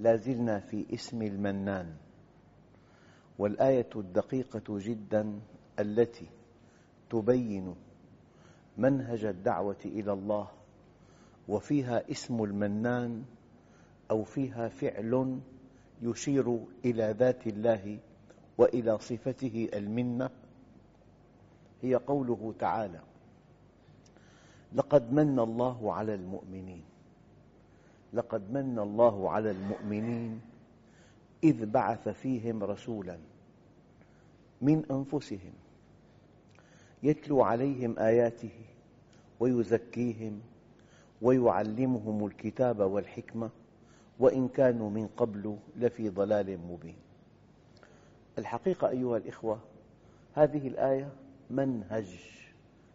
لا زلنا في اسم المنان. والآية الدقيقة جدا التي تبين منهج الدعوة إلى الله وفيها اسم المنان أو فيها فعل يشير إلى ذات الله وإلى صفته المنة. هي قوله تعالى لقد من الله على المؤمنين لقد من الله على المؤمنين إذ بعث فيهم رسولا من أنفسهم يتلو عليهم آياته ويزكيهم ويعلمهم الكتاب والحكمة وإن كانوا من قبل لفي ضلال مبين. الحقيقة أيها الإخوة هذه الآية منهج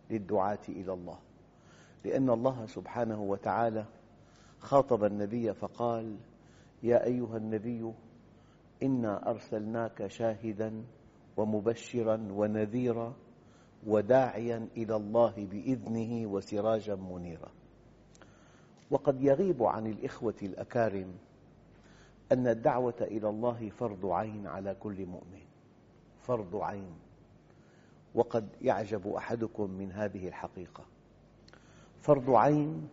للدعاة إلى الله لأن الله سبحانه وتعالى خاطب النبي فقال يا أيها النبي إنا أرسلناك شاهداً ومبشراً ونذيراً وداعياً إلى الله بإذنه وسراجاً منيراً. وقد يغيب عن الإخوة الأكارم أن الدعوة إلى الله فرض عين على كل مؤمن فرض عين. وقد يعجب أحدكم من هذه الحقيقة. فرض عين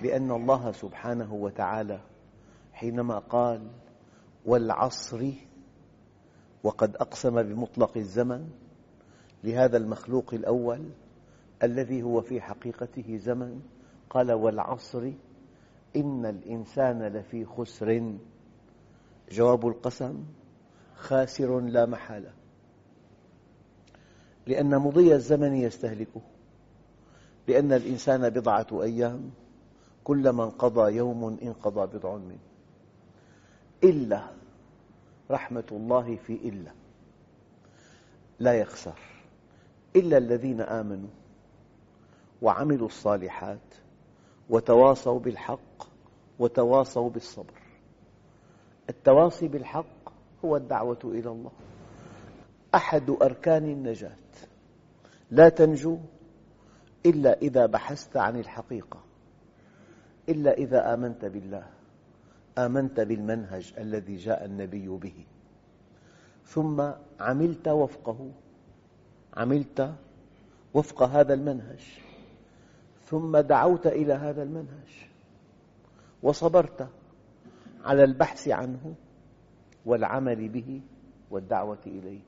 لأن الله سبحانه وتعالى حينما قال والعصر وقد أقسم بمطلق الزمن لهذا المخلوق الأول الذي هو في حقيقته زمن قال والعصر إن الإنسان لفي خسر. جواب القسم خاسر لا محالة لأن مضي الزمن يستهلكه لأن الإنسان بضعة أيام كلما انقضى يوم انقضى بضع منه إلا رحمة الله في إلا. لا يخسر. إلا الذين آمنوا وعملوا الصالحات وتواصوا بالحق وتواصوا بالصبر. التواصي بالحق هو الدعوة إلى الله. أحد أركان النجاة. لا تنجو إلا إذا بحثت عن الحقيقة. إلا إذا آمنت بالله آمنت بالمنهج الذي جاء النبي به. ثم عملت وفقه عملت وفق هذا المنهج. ثم دعوت إلى هذا المنهج. وصبرت على البحث عنه والعمل به والدعوة إليه.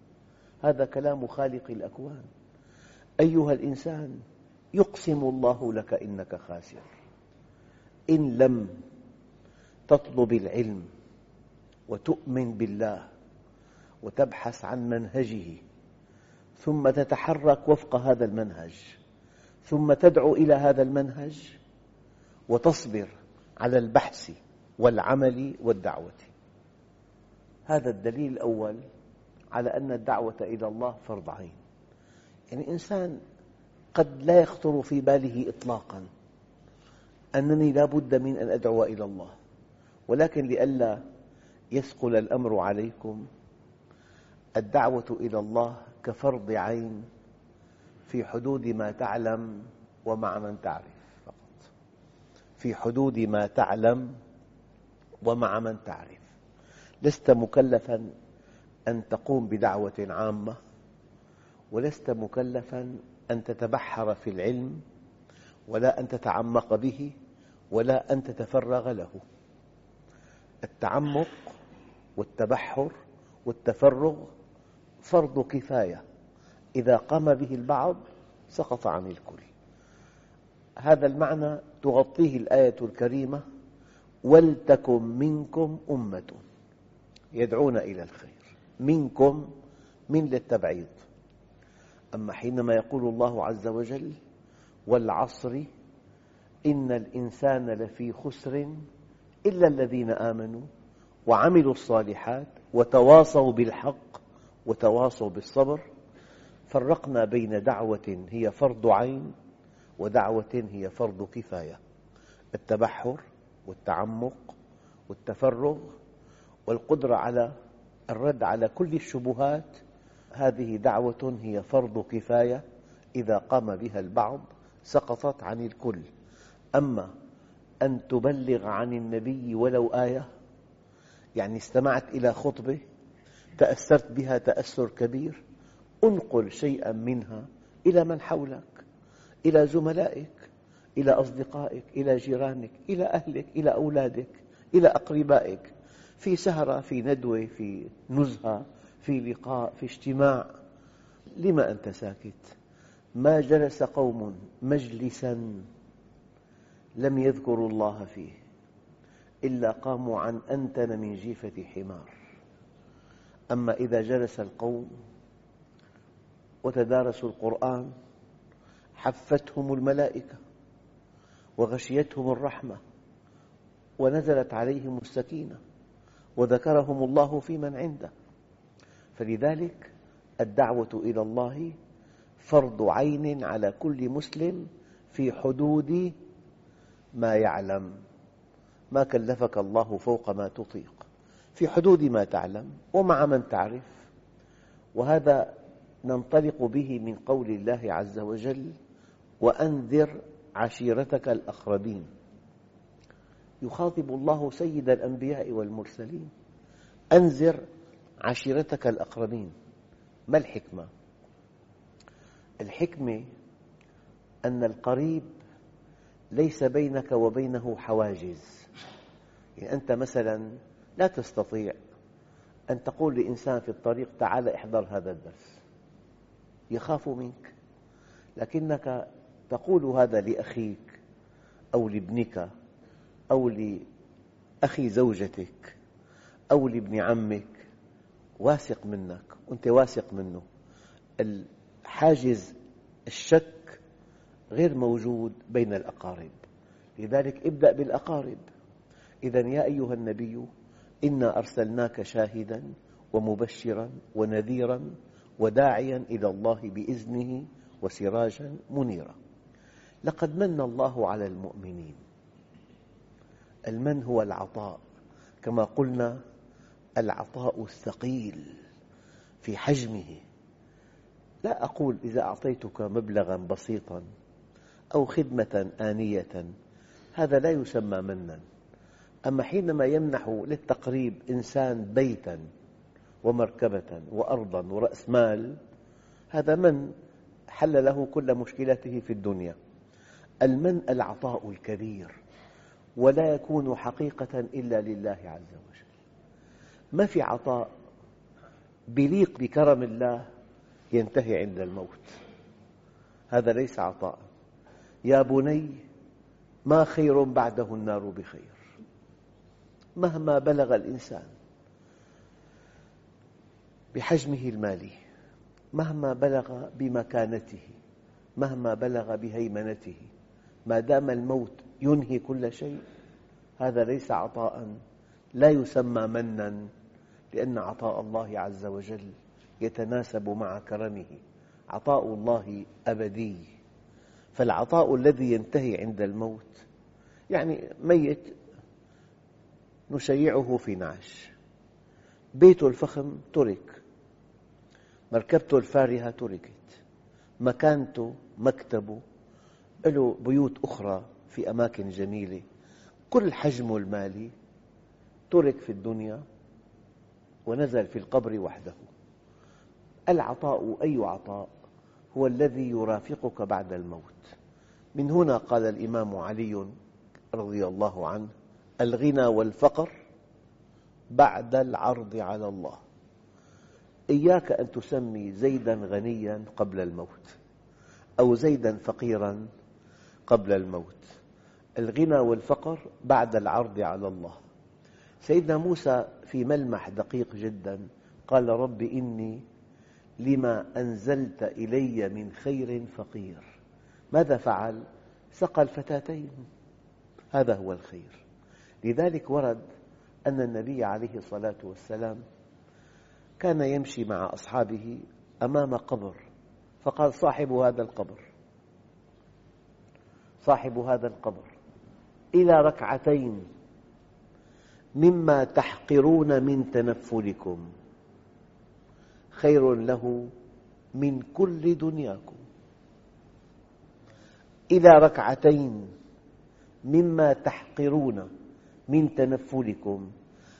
هذا كلام خالق الأكوان. أيها الإنسان يقسم الله لك إنك خاسر. إن لم تطلب العلم وتؤمن بالله وتبحث عن منهجه ثم تتحرك وفق هذا المنهج ثم تدعو إلى هذا المنهج وتصبر على البحث والعمل والدعوة. هذا الدليل الأول على أن الدعوة إلى الله فرض عين. يعني إنسان قد لا يخطر في باله إطلاقاً. أنني لا بد من أن أدعو إلى الله. ولكن لئلا يثقل الأمر عليكم الدعوة إلى الله كفرض عين في حدود ما تعلم ومع من تعرف فقط. في حدود ما تعلم ومع من تعرف. لست مكلفا أن تقوم بدعوة عامة ولست مكلفا أن تتبحر في العلم ولا أن تتعمق به ولا أن تتفرغ له. التعمق والتبحر والتفرغ فرض كفاية. إذا قام به البعض سقط عن الكل. هذا المعنى تغطيه الآية الكريمة ولتكن منكم أمة. يدعون إلى الخير. منكم من للتبعيض. أما حينما يقول الله عز وجل والعصر إن الإنسان لفي خسر إلا الذين آمنوا وعملوا الصالحات وتواصوا بالحق وتواصوا بالصبر. فرقنا بين دعوة هي فرض عين ودعوة هي فرض كفاية التبحر والتعمق والتفرغ والقدرة على الرد على كل الشبهات. هذه دعوة هي فرض كفاية إذا قام بها البعض سقطت عن الكل. أما أن تبلغ عن النبي ولو آية؟ يعني استمعت إلى خطبة تأثرت بها تأثر كبير انقل شيئا منها إلى من حولك؟ إلى زملائك؟ إلى أصدقائك؟ إلى جيرانك؟ إلى أهلك؟ إلى أولادك؟ إلى أقربائك؟ في سهرة في ندوة في نزهة في لقاء في اجتماع لما أنت ساكت؟ ما جلس قوم مجلسا. لم يذكروا الله فيه إلا قاموا عن أنتن من جيفة حمار. أما إذا جلس القوم وتدارسوا القرآن حفتهم الملائكة وغشيتهم الرحمة ونزلت عليهم السكينة وذكرهم الله في من عنده. فلذلك الدعوة إلى الله فرض عين على كل مسلم في حدود ما يعلم ما كلفك الله فوق ما تطيق في حدود ما تعلم ومع من تعرف. وهذا ننطلق به من قول الله عز وجل وأنذر عشيرتك الأقربين. يخاطب الله سيد الأنبياء والمرسلين أنذر عشيرتك الأقربين. ما الحكمة؟ الحكمة أن القريب ليس بينك وبينه حواجز. يعني أنت مثلا لا تستطيع أن تقول لإنسان في الطريق تعال احضر هذا الدرس. يخاف منك. لكنك تقول هذا لأخيك أو لابنك أو لأخي زوجتك أو لابن عمك. واثق منك. وأنت واثق منه. حاجز الشك غير موجود بين الأقارب. لذلك ابدأ بالأقارب. إذا يا أيها النبي إنا أرسلناك شاهدا ومبشرا ونذيرا وداعيا إلى الله بإذنه وسراجا منيرا. لقد من الله على المؤمنين. المن هو العطاء كما قلنا العطاء الثقيل في حجمه. لا أقول إذا أعطيتك مبلغا بسيطا أو خدمة آنية هذا لا يسمى منا. أما حينما يمنح للتقريب إنسان بيتا ومركبة وأرضا ورأس مال هذا من حل له كل مشكلاته في الدنيا. المن العطاء الكبير ولا يكون حقيقة إلا لله عز وجل. ما في عطاء بليق بكرم الله ينتهي عند الموت؟ هذا ليس عطاء. يا بني ما خير بعده النار بخير. مهما بلغ الإنسان بحجمه المالي مهما بلغ بمكانته مهما بلغ بهيمنته ما دام الموت ينهي كل شيء هذا ليس عطاء لا يسمى منا لأن عطاء الله عز وجل يتناسب مع كرمه. عطاء الله أبدي. فالعطاء الذي ينتهي عند الموت. يعني ميت نشيعه في نعش. بيته الفخم ترك. مركبته الفارهة تركت. مكانته مكتبه له بيوت أخرى في أماكن جميلة. كل حجمه المالي ترك في الدنيا ونزل في القبر وحده. العطاء أي عطاء؟ هو الذي يرافقك بعد الموت. من هنا قال الإمام علي رضي الله عنه الغنى والفقر بعد العرض على الله. إياك أن تسمي زيدا غنيا قبل الموت أو زيدا فقيرا قبل الموت. الغنى والفقر بعد العرض على الله. سيدنا موسى في ملمح دقيق جدا قال رب إني لما أنزلت إلي من خير فقير. ماذا فعل؟ سقى الفتاتين. هذا هو الخير. لذلك ورد أن النبي عليه الصلاة والسلام كان يمشي مع أصحابه أمام قبر فقال صاحب هذا القبر صاحب هذا القبر إلى ركعتين مما تحقرون من تنفلكم. خير له من كل دنياكم. إلى ركعتين مما تحقرون من تنفلكم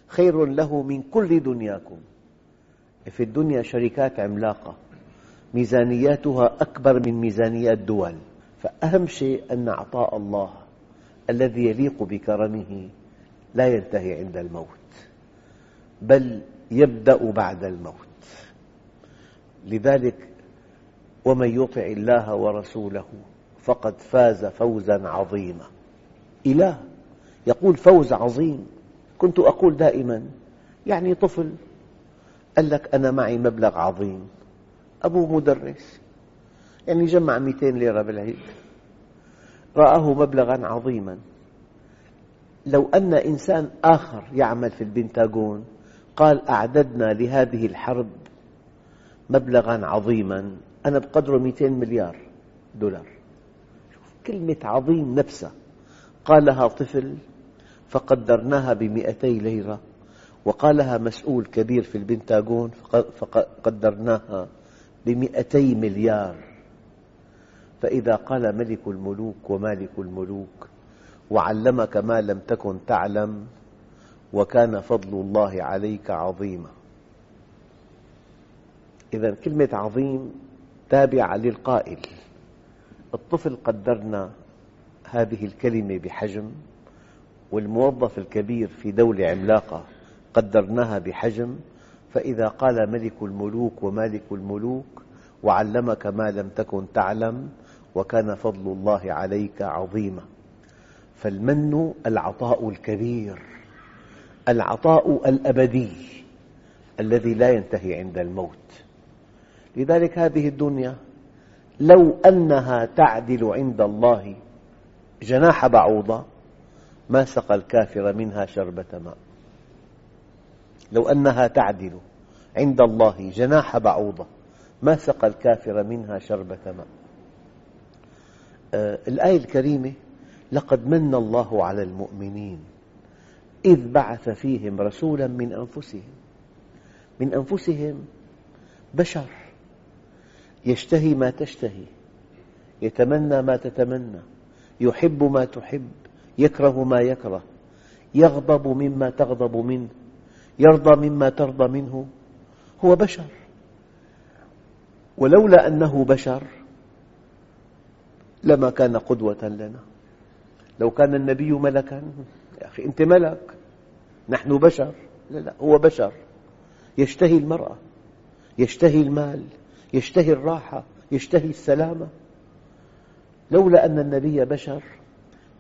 خير له من كل دنياكم. في الدنيا شركات عملاقة ميزانياتها أكبر من ميزانيات دول. فأهم شيء أن عطاء الله الذي يليق بكرمه لا ينتهي عند الموت بل يبدأ بعد الموت. لذلك ومن يطع الله ورسوله فقد فاز فوزا عظيما. إله يقول فوز عظيم. كنت أقول دائما يعني طفل قال لك أنا معي مبلغ عظيم. أبوه مدرس يعني جمع 200 ليرة بالعيد. رآه مبلغا عظيما. لو أن إنسان آخر يعمل في البنتاغون قال أعددنا لهذه الحرب مبلغا عظيما. أنا بقدره 200 مليار دولار. كلمة عظيم نفسها. قالها طفل فقدرناها بمئتي ليرة وقالها مسؤول كبير في البنتاغون فقدرناها بمئتي مليار. فإذا قال ملك الملوك ومالك الملوك وعلمك ما لم تكن تعلم وكان فضل الله عليك عظيما. إذا كلمة عظيم تابعة للقائل. الطفل قدرنا هذه الكلمة بحجم والموظف الكبير في دولة عملاقة قدرناها بحجم. فإذا قال ملك الملوك ومالك الملوك وعلمك ما لم تكن تعلم وكان فضل الله عليك عظيما. فالمن العطاء الكبير العطاء الأبدي الذي لا ينتهي عند الموت. لذلك هذه الدنيا لو أنها تعدل عند الله جناح بعوضة ما سقى الكافر منها شربة ماء. لو أنها تعدل عند الله جناح بعوضة ما سقى الكافر منها شربة ماء. آه الآية الكريمة لقد من الله على المؤمنين إذ بعث فيهم رسولا من أنفسهم. من أنفسهم بشر. يشتهي ما تشتهي يتمنى ما تتمنى يحب ما تحب يكره ما يكره يغضب مما تغضب منه يرضى مما ترضى منه. هو بشر. ولولا أنه بشر لما كان قدوة لنا. لو كان النبي ملكا يا أخي أنت ملك نحن بشر. لا لا هو بشر. يشتهي المرأة يشتهي المال يشتهي الراحة يشتهي السلامة. لولا أن النبي بشر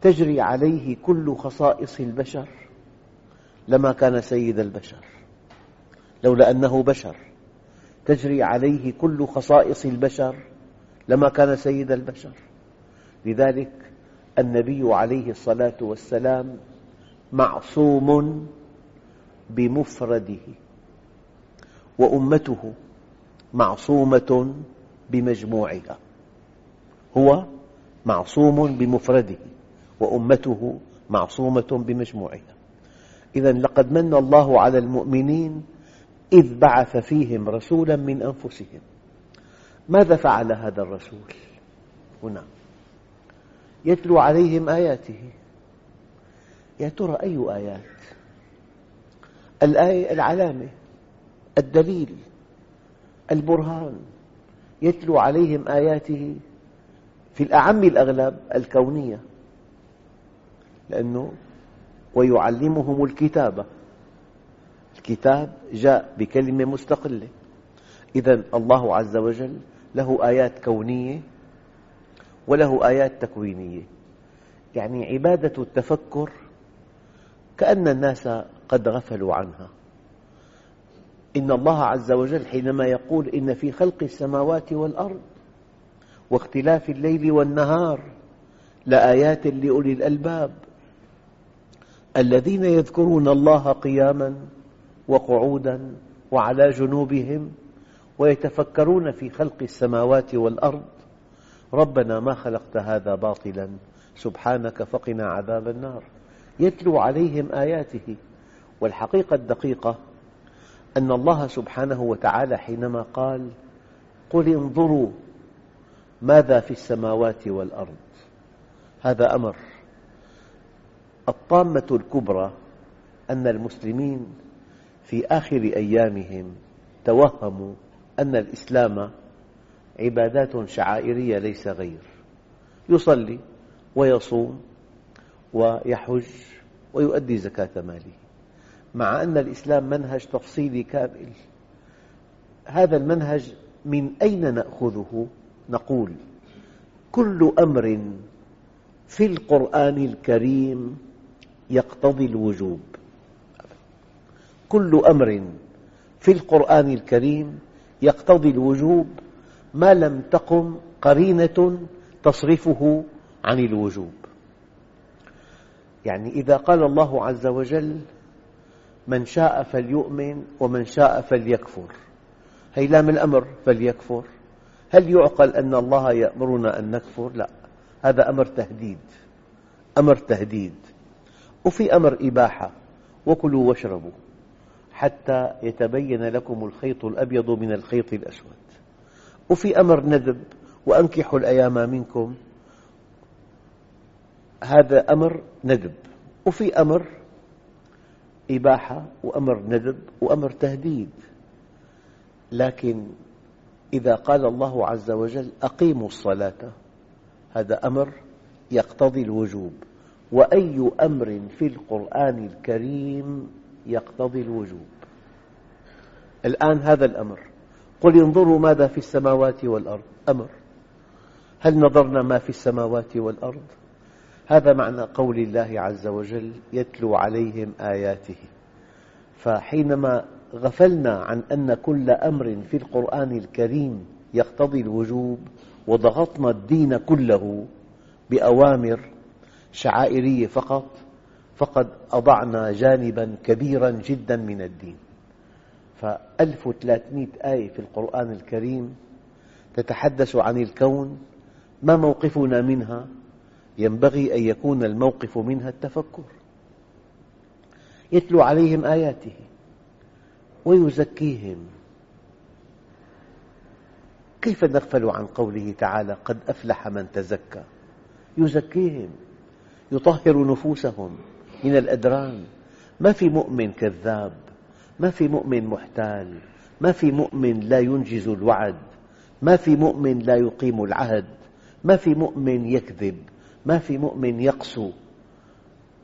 تجري عليه كل خصائص البشر لما كان سيد البشر. لولا أنه بشر تجري عليه كل خصائص البشر لما كان سيد البشر. لذلك النبي عليه الصلاة والسلام معصوم بمفرده وأمته معصومة بمجموعها. هو معصوم بمفرده وأمته معصومة بمجموعها. إذا لقد من الله على المؤمنين إذ بعث فيهم رسولا من أنفسهم. ماذا فعل هذا الرسول؟ هنا. يتلو عليهم آياته. يا ترى أي آيات؟ الآية العلامة الدليل. البرهان يتلو عليهم آياته في الأعم الأغلب الكونية لأنه ويعلمهم الكتابة الكتاب جاء بكلمة مستقلة. إذا الله عز وجل له آيات كونية وله آيات تكوينية. يعني عبادة التفكر كأن الناس قد غفلوا عنها. إن الله عز وجل حينما يقول إن في خلق السماوات والأرض واختلاف الليل والنهار لآيات لأولي الألباب الذين يذكرون الله قياما وقعودا وعلى جنوبهم ويتفكرون في خلق السماوات والأرض ربنا ما خلقت هذا باطلا سبحانك فقنا عذاب النار يتلو عليهم آياته والحقيقة الدقيقة أن الله سبحانه وتعالى حينما قال قل انظروا ماذا في السماوات والأرض. هذا أمر. الطامة الكبرى أن المسلمين في آخر أيامهم توهموا أن الإسلام عبادات شعائرية ليس غير. يصلي ويصوم ويحج ويؤدي زكاة ماله. مع أن الإسلام منهج تفصيلي كامل. هذا المنهج من أين نأخذه؟ نقول كل أمر في القرآن الكريم يقتضي الوجوب. كل أمر في القرآن الكريم يقتضي الوجوب ما لم تقم قرينة تصرفه عن الوجوب. يعني إذا قال الله عز وجل من شاء فليؤمن ومن شاء فليكفر. هي لام الأمر فليكفر. هل يعقل أن الله يأمرنا أن نكفر؟ لا. هذا أمر تهديد. أمر تهديد. وفي أمر إباحة. وكلوا واشربوا حتى يتبين لكم الخيط الأبيض من الخيط الأسود. وفي أمر ندب. وأنكحوا الأيام منكم. هذا أمر ندب. وفي أمر إباحة وأمر ندب وأمر تهديد. لكن إذا قال الله عز وجل أقيموا الصلاة هذا أمر يقتضي الوجوب. وأي أمر في القرآن الكريم يقتضي الوجوب. الآن هذا الأمر. قل انظروا ماذا في السماوات والأرض. أمر. هل نظرنا ما في السماوات والأرض؟ هذا معنى قول الله عز وجل يتلو عليهم آياته. فحينما غفلنا عن أن كل أمر في القرآن الكريم يقتضي الوجوب وضغطنا الدين كله بأوامر شعائرية فقط فقد أضعنا جانبا كبيرا جدا من الدين. فألف وثلاثمئة آية في القرآن الكريم تتحدث عن الكون ما موقفنا منها؟ ينبغي أن يكون الموقف منها التفكر. يتلو عليهم آياته ويزكيهم. كيف نغفل عن قوله تعالى قد أفلح من تزكى؟ يزكيهم يطهر نفوسهم من الأدران. ما في مؤمن كذاب ما في مؤمن محتال ما في مؤمن لا ينجز الوعد ما في مؤمن لا يقيم العهد ما في مؤمن يكذب. ما في مؤمن يقسو؟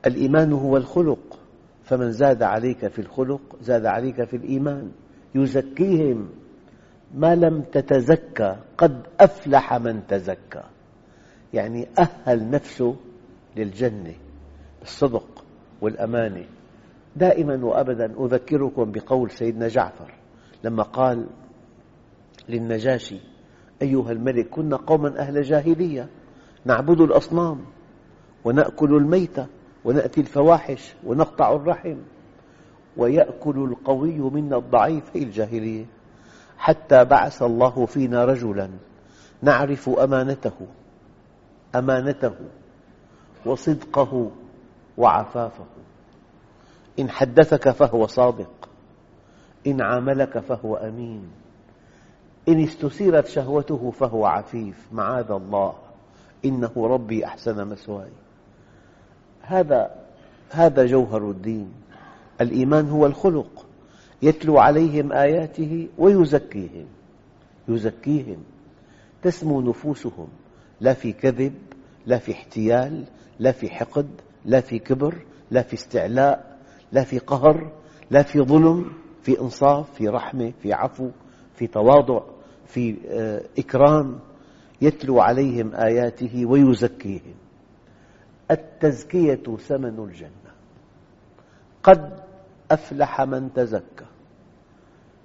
الإيمان هو الخلق فمن زاد عليك في الخلق زاد عليك في الإيمان يزكيهم. ما لم تتزكى قد أفلح من تزكى. يعني أهل نفسه للجنة بالصدق والأمانة. دائما وأبدا أذكركم بقول سيدنا جعفر لما قال للنجاشي أيها الملك كنا قوما أهل جاهلية. نعبد الأصنام ونأكل الميتة ونأتي الفواحش ونقطع الرحم ويأكل القوي منا الضعيف هي الجاهلية حتى بعث الله فينا رجلا نعرف أمانته أمانته وصدقه وعفافه. إن حدثك فهو صادق إن عاملك فهو أمين إن استثيرت شهوته فهو عفيف. معاذ الله. إنه ربي أحسن مثواي هذا هذا جوهر الدين. الإيمان هو الخلق. يتلو عليهم آياته ويزكيهم. يزكيهم. تسمو نفوسهم. لا في كذب لا في احتيال لا في حقد لا في كبر لا في استعلاء لا في قهر لا في ظلم في إنصاف في رحمة في عفو في تواضع في آه، إكرام يتلو عليهم آياته ويزكيهم. التزكية ثمن الجنة. قد أفلح من تزكى.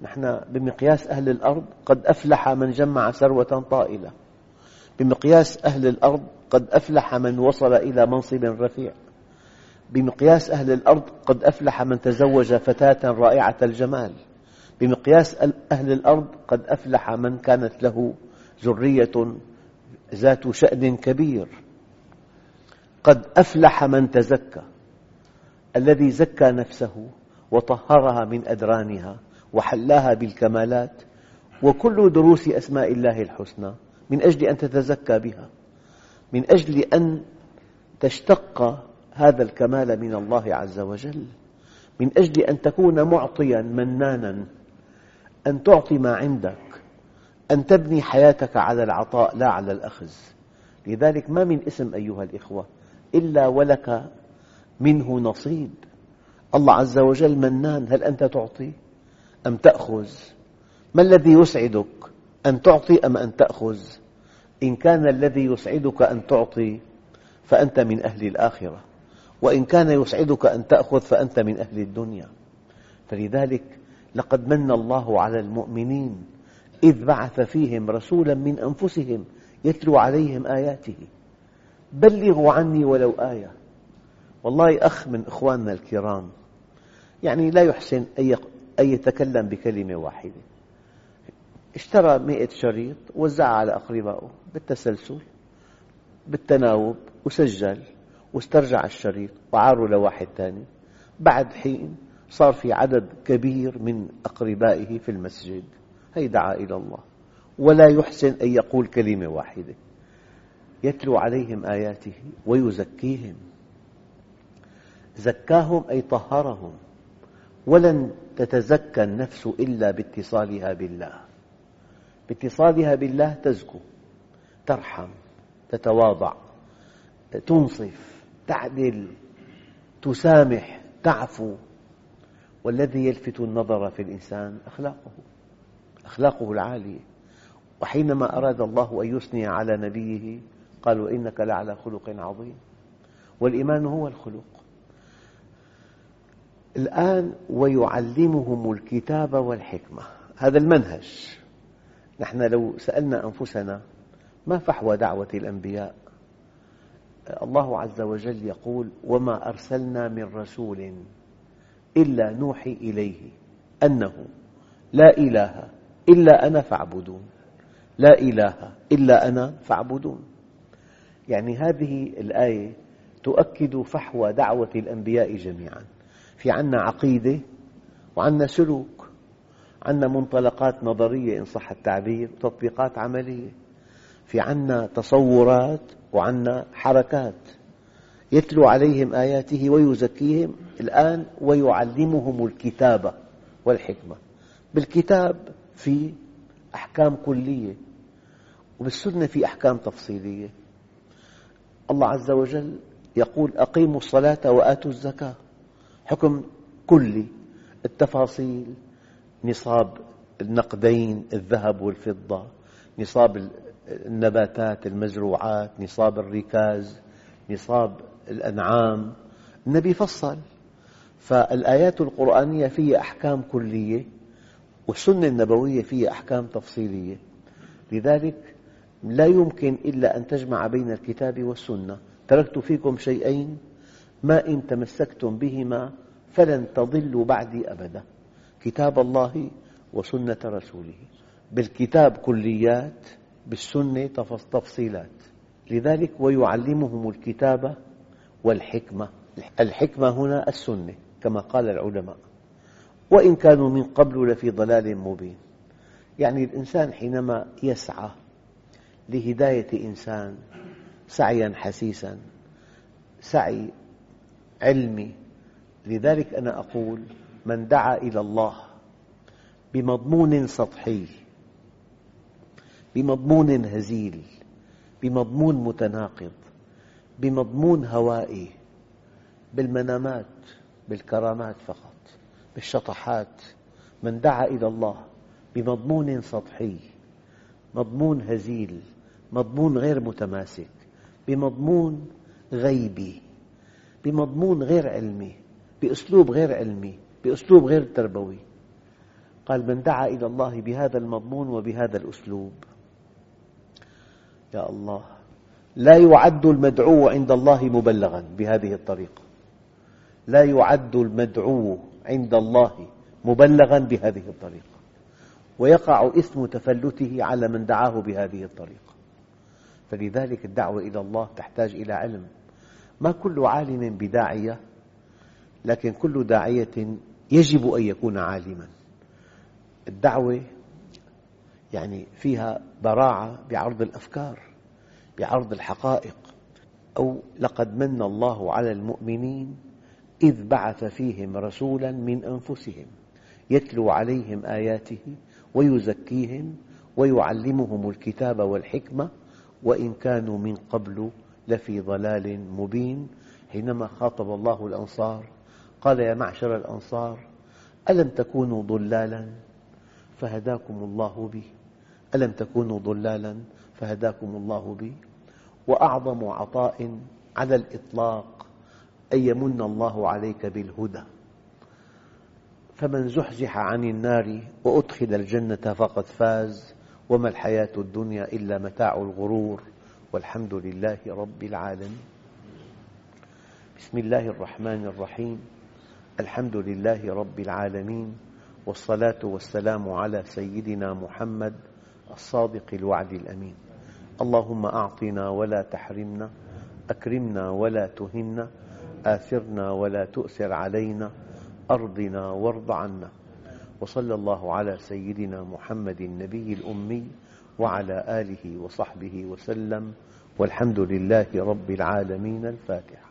نحن بمقياس أهل الأرض قد أفلح من جمع ثروة طائلة. بمقياس أهل الأرض قد أفلح من وصل إلى منصب رفيع. بمقياس أهل الأرض قد أفلح من تزوج فتاة رائعة الجمال. بمقياس أهل الأرض قد أفلح من كانت له ذرية ذات شأن كبير. قد أفلح من تزكى الذي زكى نفسه وطهرها من أدرانها وحلاها بالكمالات وكل دروس أسماء الله الحسنى من أجل أن تتزكى بها من أجل أن تشتق هذا الكمال من الله عز وجل من أجل أن تكون معطيا منانا أن تعطي ما عندك. أن تبني حياتك على العطاء لا على الأخذ. لذلك ما من اسم أيها الإخوة إلا ولك منه نصيب. الله عز وجل منان هل أنت تعطي أم تأخذ؟ ما الذي يسعدك أن تعطي أم أن تأخذ؟ إن كان الذي يسعدك أن تعطي فأنت من أهل الآخرة وإن كان يسعدك أن تأخذ فأنت من أهل الدنيا. فلذلك لقد من الله على المؤمنين إذ بعث فيهم رسولا من أنفسهم يتلو عليهم آياته. بلغوا عني ولو آية. والله أخ من إخواننا الكرام يعني لا يحسن أن يتكلم بكلمة واحدة. اشترى مئة شريط وزعها على أقربائه بالتسلسل بالتناوب وسجل واسترجع الشريط وعاره لواحد ثاني بعد حين صار في عدد كبير من أقربائه في المسجد. هي دعا إلى الله. ولا يحسن أن يقول كلمة واحدة. يتلو عليهم آياته ويزكيهم. زكاهم أي طهرهم. ولن تتزكى النفس إلا باتصالها بالله. باتصالها بالله تزكو ترحم تتواضع تنصف تعدل تسامح تعفو. والذي يلفت النظر في الإنسان أخلاقه. أخلاقه العالية. وحينما أراد الله أن يثني على نبيه قال وإنك لعلى خلق عظيم. والإيمان هو الخلق. الآن ويعلمهم الكتاب والحكمة. هذا المنهج. نحن لو سألنا أنفسنا ما فحوى دعوة الأنبياء؟ الله عز وجل يقول وما أرسلنا من رسول إلا نوحي إليه أنه لا إله إلا أنا فاعبدون. لا إله إلا أنا فاعبدون. يعني هذه الآية تؤكد فحوى دعوة الأنبياء جميعا. في عنا عقيدة وعنا سلوك عنا منطلقات نظرية إن صح التعبير وتطبيقات عملية. في عنا تصورات وعنا حركات. يتلو عليهم آياته ويزكيهم الآن ويعلمهم الكتاب والحكمة. بالكتاب في أحكام كلية وبالسنة في أحكام تفصيلية. الله عز وجل يقول أقيموا الصلاة وآتوا الزكاة. حكم كلي التفاصيل نصاب النقدين الذهب والفضة نصاب النباتات المزروعات نصاب الركاز نصاب الأنعام. النبي فصل. فالآيات القرآنية فيها أحكام كلية. والسنة النبوية فيها أحكام تفصيلية. لذلك لا يمكن إلا أن تجمع بين الكتاب والسنة. تركت فيكم شيئين ما إن تمسكتم بهما فلن تضلوا بعدي أبدا. كتاب الله وسنة رسوله. بالكتاب كليات بالسنة تفصيلات. لذلك ويعلمهم الكتاب والحكمة. الحكمة هنا السنة كما قال العلماء. وإن كانوا من قبل لفي ضلال مبين. يعني الإنسان حينما يسعى لهداية إنسان سعيا حسيسا سعي علمي لذلك أنا أقول من دعا إلى الله بمضمون سطحي بمضمون هزيل بمضمون متناقض بمضمون هوائي بالمنامات بالكرامات فقط. بالشطحات من دعا إلى الله بمضمون سطحي مضمون هزيل مضمون غير متماسك بمضمون غيبي بمضمون غير علمي بأسلوب غير علمي بأسلوب غير تربوي. قال من دعا إلى الله بهذا المضمون وبهذا الأسلوب. يا الله لا يعد المدعو عند الله مبلغا بهذه الطريقة. لا يعد المدعو عند الله مبلغا بهذه الطريقة. ويقع إثم تفلته على من دعاه بهذه الطريقة. فلذلك الدعوة إلى الله تحتاج إلى علم. ما كل عالم بداعية لكن كل داعية يجب أن يكون عالما. الدعوة يعني فيها براعة بعرض الأفكار بعرض الحقائق. أو لقد من الله على المؤمنين إذ بعث فيهم رسولا من أنفسهم يتلو عليهم آياته ويزكيهم ويعلمهم الكتاب والحكمة وإن كانوا من قبل لفي ضلال مبين. حينما خاطب الله الأنصار قال يا معشر الأنصار ألم تكونوا ضلالا فهداكم الله بي ألم تكونوا ضلالا فهداكم الله بي وأعظم عطاء على الإطلاق أن يمن الله عليك بالهدى. فمن زحزح عن النار وأدخل الجنة فقد فاز وما الحياة الدنيا إلا متاع الغرور. والحمد لله رب العالمين. بسم الله الرحمن الرحيم. الحمد لله رب العالمين. والصلاة والسلام على سيدنا محمد الصادق الوعد الأمين. اللهم أعطنا ولا تحرمنا أكرمنا ولا تهنا آثرنا ولا تؤثر علينا أرضنا وارض عنا. وصلى الله على سيدنا محمد النبي الأمي وعلى آله وصحبه وسلم والحمد لله رب العالمين الفاتحة